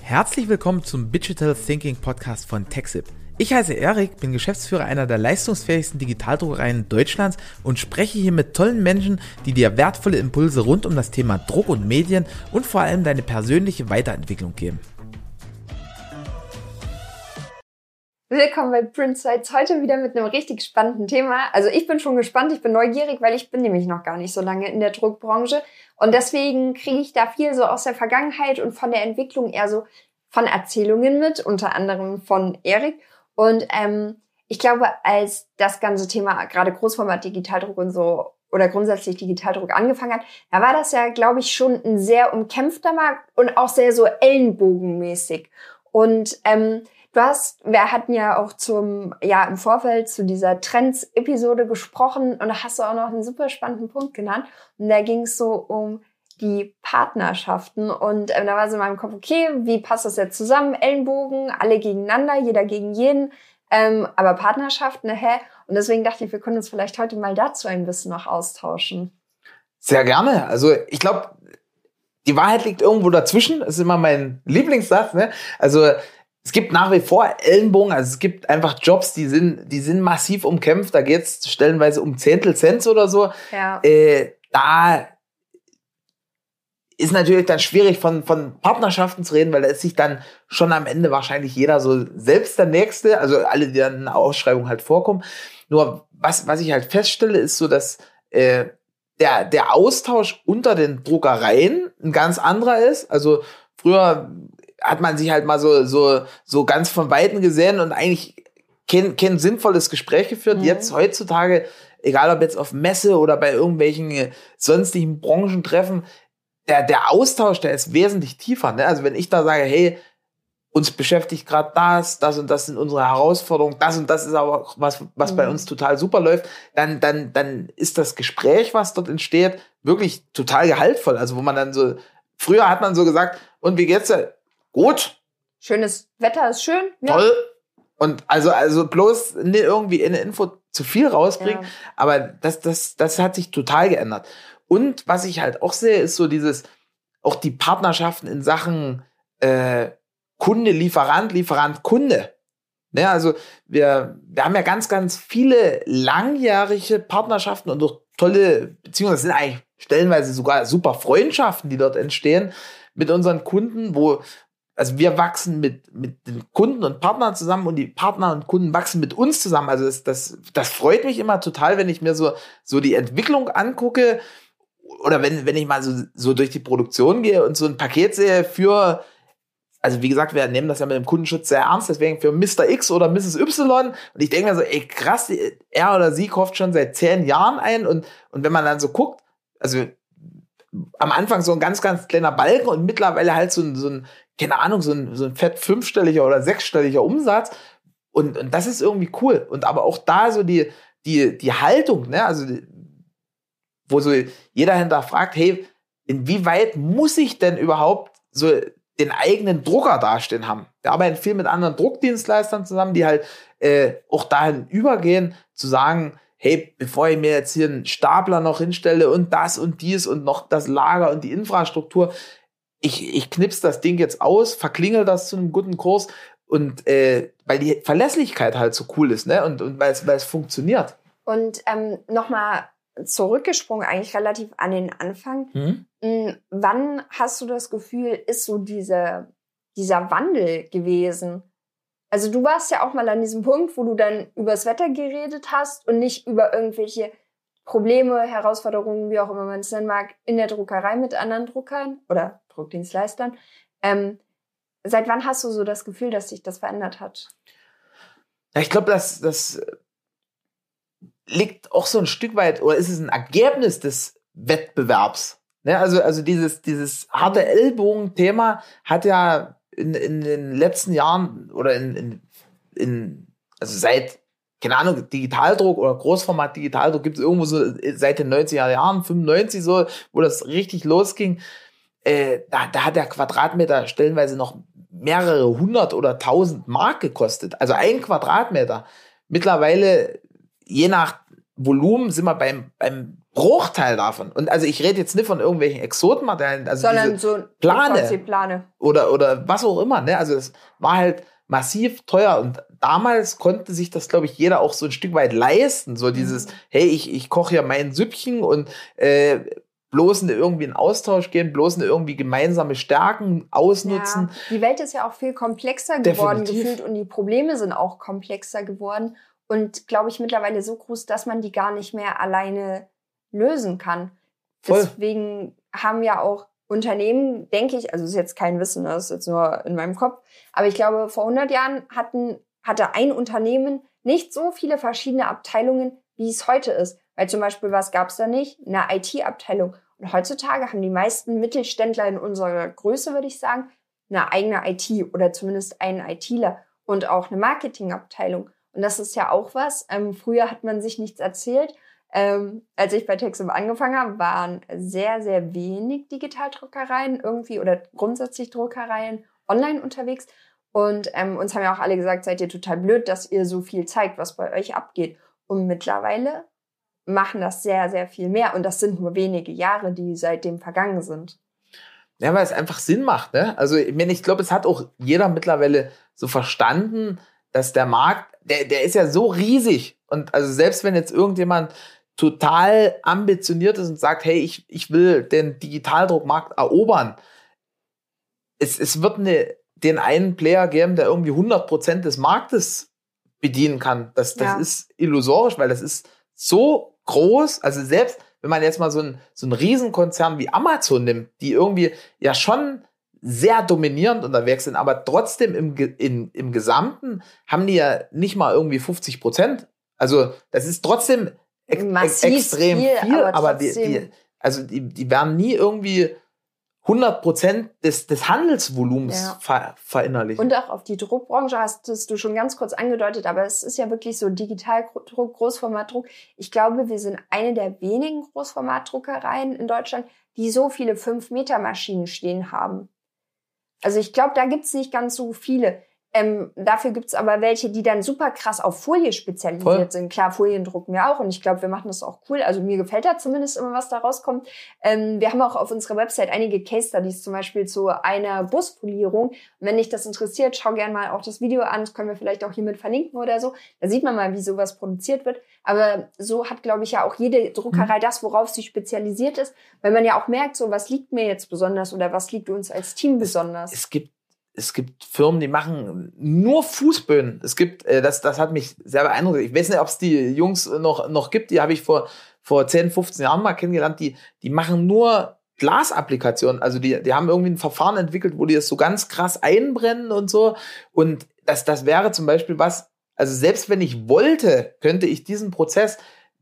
Herzlich willkommen zum Digital Thinking Podcast von TechSip. Ich heiße Erik, bin Geschäftsführer einer der leistungsfähigsten Digitaldruckereien Deutschlands und spreche hier mit tollen Menschen, die dir wertvolle Impulse rund um das Thema Druck und Medien und vor allem deine persönliche Weiterentwicklung geben. Willkommen bei Print Sites. Heute wieder mit einem richtig spannenden Thema. Also ich bin schon gespannt, ich bin neugierig, weil ich bin nämlich noch gar nicht so lange in der Druckbranche. Und deswegen kriege ich da viel so aus der Vergangenheit und von der Entwicklung eher so von Erzählungen mit, unter anderem von Erik. Und ähm, ich glaube, als das ganze Thema gerade Großformat Digitaldruck und so oder grundsätzlich Digitaldruck angefangen hat, da war das ja, glaube ich, schon ein sehr umkämpfter Markt und auch sehr so ellenbogenmäßig. Und ähm, Du hast, wir hatten ja auch zum, ja, im Vorfeld zu dieser Trends-Episode gesprochen und da hast du auch noch einen super spannenden Punkt genannt. Und da ging es so um die Partnerschaften und äh, da war so in meinem Kopf, okay, wie passt das jetzt zusammen? Ellenbogen, alle gegeneinander, jeder gegen jeden, ähm, aber Partnerschaften, hä? Und deswegen dachte ich, wir können uns vielleicht heute mal dazu ein bisschen noch austauschen. Sehr gerne. Also ich glaube, die Wahrheit liegt irgendwo dazwischen. Das ist immer mein Lieblingssatz. Ne? Also es gibt nach wie vor Ellenbogen, also es gibt einfach Jobs, die sind, die sind massiv umkämpft. Da geht es stellenweise um Zehntel Cent oder so. Ja. Äh, da ist natürlich dann schwierig von, von Partnerschaften zu reden, weil da ist sich dann schon am Ende wahrscheinlich jeder so selbst der Nächste, also alle, die dann in der Ausschreibung halt vorkommen. Nur was, was ich halt feststelle, ist so, dass äh, der, der Austausch unter den Druckereien ein ganz anderer ist. Also früher hat man sich halt mal so, so, so ganz von Weitem gesehen und eigentlich kein, kein sinnvolles Gespräch geführt. Mhm. Jetzt heutzutage, egal ob jetzt auf Messe oder bei irgendwelchen äh, sonstigen Branchentreffen, der, der Austausch, der ist wesentlich tiefer. Ne? Also wenn ich da sage, hey, uns beschäftigt gerade das, das und das sind unsere Herausforderungen, das und das ist aber auch was, was mhm. bei uns total super läuft, dann, dann, dann ist das Gespräch, was dort entsteht, wirklich total gehaltvoll. Also wo man dann so, früher hat man so gesagt, und wie geht's dir? Gut. Schönes Wetter ist schön. Ja. Toll. Und also, also bloß nicht irgendwie in der Info zu viel rausbringen. Ja. Aber das, das, das hat sich total geändert. Und was ich halt auch sehe, ist so dieses, auch die Partnerschaften in Sachen äh, Kunde, Lieferant, Lieferant, Kunde. Ne, also wir, wir haben ja ganz, ganz viele langjährige Partnerschaften und auch tolle Beziehungen. Das sind eigentlich stellenweise sogar super Freundschaften, die dort entstehen mit unseren Kunden, wo, also wir wachsen mit, mit den Kunden und Partnern zusammen und die Partner und Kunden wachsen mit uns zusammen. Also das, das, das freut mich immer total, wenn ich mir so, so die Entwicklung angucke oder wenn, wenn ich mal so, so durch die Produktion gehe und so ein Paket sehe für, also wie gesagt, wir nehmen das ja mit dem Kundenschutz sehr ernst, deswegen für Mr. X oder Mrs. Y. Und ich denke mir so, ey krass, er oder sie kauft schon seit zehn Jahren ein und, und wenn man dann so guckt, also am Anfang so ein ganz, ganz kleiner Balken und mittlerweile halt so ein, so ein keine Ahnung, so ein, so ein fett fünfstelliger oder sechsstelliger Umsatz. Und, und das ist irgendwie cool. Und aber auch da so die, die, die Haltung, ne, also wo so jeder hinterfragt, hey, inwieweit muss ich denn überhaupt so den eigenen Drucker dastehen haben? Wir arbeiten viel mit anderen Druckdienstleistern zusammen, die halt äh, auch dahin übergehen, zu sagen, hey, bevor ich mir jetzt hier einen Stapler noch hinstelle und das und dies und noch das Lager und die Infrastruktur, ich, ich knips das Ding jetzt aus, verklingel das zu einem guten Kurs und äh, weil die Verlässlichkeit halt so cool ist, ne? Und, und weil es, weil es funktioniert. Und ähm, nochmal zurückgesprungen, eigentlich relativ an den Anfang. Mhm. Wann hast du das Gefühl, ist so diese, dieser Wandel gewesen? Also du warst ja auch mal an diesem Punkt, wo du dann übers Wetter geredet hast und nicht über irgendwelche Probleme, Herausforderungen, wie auch immer man es nennen mag, in der Druckerei mit anderen Druckern oder Druckdienstleistern. Ähm, seit wann hast du so das Gefühl, dass sich das verändert hat? Ja, ich glaube, das, das liegt auch so ein Stück weit, oder ist es ein Ergebnis des Wettbewerbs? Ne? Also, also dieses, dieses harte Ellbogen-Thema hat ja in, in den letzten Jahren oder in, in, in also seit keine Ahnung, Digitaldruck oder Großformat Digitaldruck gibt es irgendwo so seit den 90er Jahren, 95 so, wo das richtig losging. Äh, da, da hat der Quadratmeter stellenweise noch mehrere hundert oder tausend Mark gekostet. Also ein Quadratmeter. Mittlerweile, je nach Volumen, sind wir beim, beim Bruchteil davon. Und also ich rede jetzt nicht von irgendwelchen Exotenmaterialien, also sondern so Plane, Plane oder oder was auch immer. Ne? Also es war halt massiv teuer und damals konnte sich das, glaube ich, jeder auch so ein Stück weit leisten. So dieses, mhm. hey, ich, ich koche ja mein Süppchen und äh, bloß eine irgendwie in Austausch gehen, bloß eine irgendwie gemeinsame Stärken ausnutzen. Ja, die Welt ist ja auch viel komplexer geworden Definitiv. gefühlt und die Probleme sind auch komplexer geworden und glaube ich mittlerweile so groß, dass man die gar nicht mehr alleine lösen kann. Voll. Deswegen haben ja auch Unternehmen, denke ich, also ist jetzt kein Wissen, das ist jetzt nur in meinem Kopf, aber ich glaube, vor 100 Jahren hatten, hatte ein Unternehmen nicht so viele verschiedene Abteilungen, wie es heute ist. Weil zum Beispiel, was gab es da nicht? Eine IT-Abteilung. Und heutzutage haben die meisten Mittelständler in unserer Größe, würde ich sagen, eine eigene IT oder zumindest einen ITler und auch eine Marketingabteilung. Und das ist ja auch was. Ähm, früher hat man sich nichts erzählt ähm, als ich bei Texum angefangen habe, waren sehr, sehr wenig Digitaldruckereien irgendwie oder grundsätzlich Druckereien online unterwegs. Und ähm, uns haben ja auch alle gesagt, seid ihr total blöd, dass ihr so viel zeigt, was bei euch abgeht. Und mittlerweile machen das sehr, sehr viel mehr. Und das sind nur wenige Jahre, die seitdem vergangen sind. Ja, weil es einfach Sinn macht. Ne? Also ich, meine, ich glaube, es hat auch jeder mittlerweile so verstanden, dass der Markt, der, der ist ja so riesig. Und also selbst wenn jetzt irgendjemand total ambitioniert ist und sagt, hey, ich, ich will den Digitaldruckmarkt erobern. Es, es wird eine, den einen Player geben, der irgendwie 100% des Marktes bedienen kann. Das, das ja. ist illusorisch, weil das ist so groß. Also selbst wenn man jetzt mal so ein, so ein Riesenkonzern wie Amazon nimmt, die irgendwie ja schon sehr dominierend unterwegs sind, aber trotzdem im, in, im Gesamten haben die ja nicht mal irgendwie 50 Prozent. Also das ist trotzdem ex Massiv extrem viel, viel aber, aber die, die, also die, die werden nie irgendwie 100 Prozent des, des Handelsvolumens ja. ver, verinnerlichen. Und auch auf die Druckbranche hast du schon ganz kurz angedeutet, aber es ist ja wirklich so Digitaldruck, Großformatdruck. Ich glaube, wir sind eine der wenigen Großformatdruckereien in Deutschland, die so viele 5-Meter-Maschinen stehen haben. Also ich glaube, da gibt's nicht ganz so viele. Ähm, dafür gibt's aber welche, die dann super krass auf Folie spezialisiert Voll. sind. Klar, Folien drucken wir auch und ich glaube, wir machen das auch cool. Also mir gefällt da zumindest immer, was da rauskommt. Ähm, wir haben auch auf unserer Website einige Case Studies, zum Beispiel zu einer Busfolierung. Und wenn dich das interessiert, schau gerne mal auch das Video an. Das können wir vielleicht auch hiermit verlinken oder so. Da sieht man mal, wie sowas produziert wird. Aber so hat, glaube ich, ja auch jede Druckerei mhm. das, worauf sie spezialisiert ist. Weil man ja auch merkt, so was liegt mir jetzt besonders oder was liegt uns als Team besonders. Es gibt es gibt Firmen, die machen nur Fußböden. Es gibt, äh, das, das hat mich sehr beeindruckt. Ich weiß nicht, ob es die Jungs noch, noch gibt, die habe ich vor, vor 10, 15 Jahren mal kennengelernt, die, die machen nur Glasapplikationen. Also die, die haben irgendwie ein Verfahren entwickelt, wo die das so ganz krass einbrennen und so. Und das, das wäre zum Beispiel was, also selbst wenn ich wollte, könnte ich diesen Prozess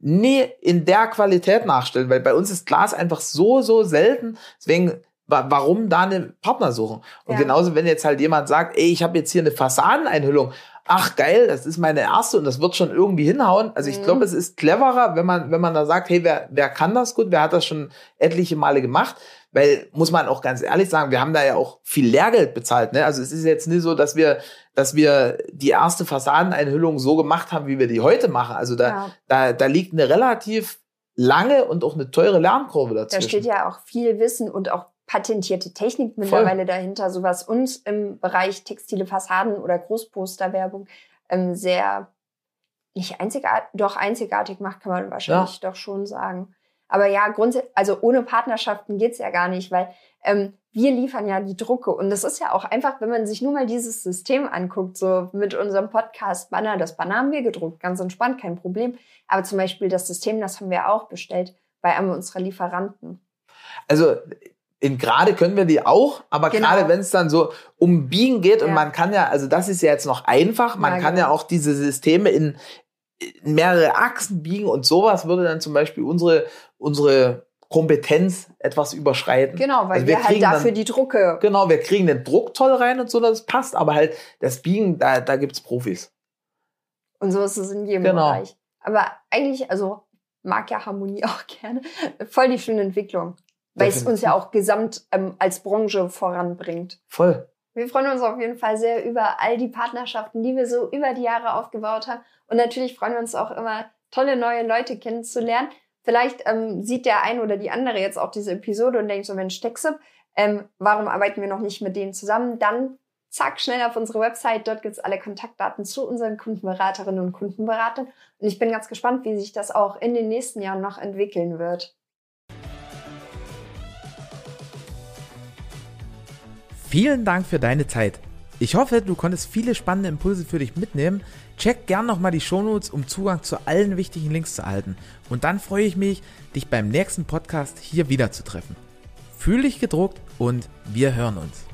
nie in der Qualität nachstellen, weil bei uns ist Glas einfach so, so selten. Deswegen warum da eine Partner suchen? Und ja. genauso, wenn jetzt halt jemand sagt, ey, ich habe jetzt hier eine Fassadeneinhüllung, ach geil, das ist meine erste und das wird schon irgendwie hinhauen. Also ich mhm. glaube, es ist cleverer, wenn man, wenn man da sagt, hey, wer, wer kann das gut, wer hat das schon etliche Male gemacht? Weil, muss man auch ganz ehrlich sagen, wir haben da ja auch viel Lehrgeld bezahlt. Ne? Also es ist jetzt nicht so, dass wir, dass wir die erste Fassadeneinhüllung so gemacht haben, wie wir die heute machen. Also da, ja. da, da liegt eine relativ lange und auch eine teure Lernkurve dazwischen. Da steht ja auch viel Wissen und auch patentierte Technik mittlerweile Voll. dahinter, so was uns im Bereich textile Fassaden oder Großposterwerbung ähm, sehr nicht einzigartig, doch einzigartig macht, kann man wahrscheinlich ja. doch schon sagen. Aber ja, grundsätzlich, also ohne Partnerschaften geht's ja gar nicht, weil ähm, wir liefern ja die Drucke. Und das ist ja auch einfach, wenn man sich nur mal dieses System anguckt, so mit unserem Podcast Banner, das Banner haben wir gedruckt, ganz entspannt, kein Problem. Aber zum Beispiel das System, das haben wir auch bestellt bei einem unserer Lieferanten. Also in gerade können wir die auch, aber genau. gerade wenn es dann so um Biegen geht ja. und man kann ja, also das ist ja jetzt noch einfach, man ja, kann genau. ja auch diese Systeme in, in mehrere Achsen biegen und sowas würde dann zum Beispiel unsere, unsere Kompetenz etwas überschreiten. Genau, weil also wir, wir halt dafür dann, die Drucke. Genau, wir kriegen den Druck toll rein und so, dass es passt, aber halt das Biegen, da, da gibt's Profis. Und so ist es in jedem genau. Bereich. Aber eigentlich, also mag ja Harmonie auch gerne. Voll die schöne Entwicklung. Weil es uns ja auch gesamt ähm, als Branche voranbringt. Voll. Wir freuen uns auf jeden Fall sehr über all die Partnerschaften, die wir so über die Jahre aufgebaut haben. Und natürlich freuen wir uns auch immer, tolle neue Leute kennenzulernen. Vielleicht ähm, sieht der ein oder die andere jetzt auch diese Episode und denkt so, Mensch, Texip, ähm, warum arbeiten wir noch nicht mit denen zusammen? Dann zack, schnell auf unsere Website. Dort gibt's alle Kontaktdaten zu unseren Kundenberaterinnen und Kundenberatern. Und ich bin ganz gespannt, wie sich das auch in den nächsten Jahren noch entwickeln wird. Vielen Dank für deine Zeit. Ich hoffe, du konntest viele spannende Impulse für dich mitnehmen. Check gern nochmal die Shownotes, um Zugang zu allen wichtigen Links zu erhalten. Und dann freue ich mich, dich beim nächsten Podcast hier wieder zu treffen. Fühl dich gedruckt und wir hören uns.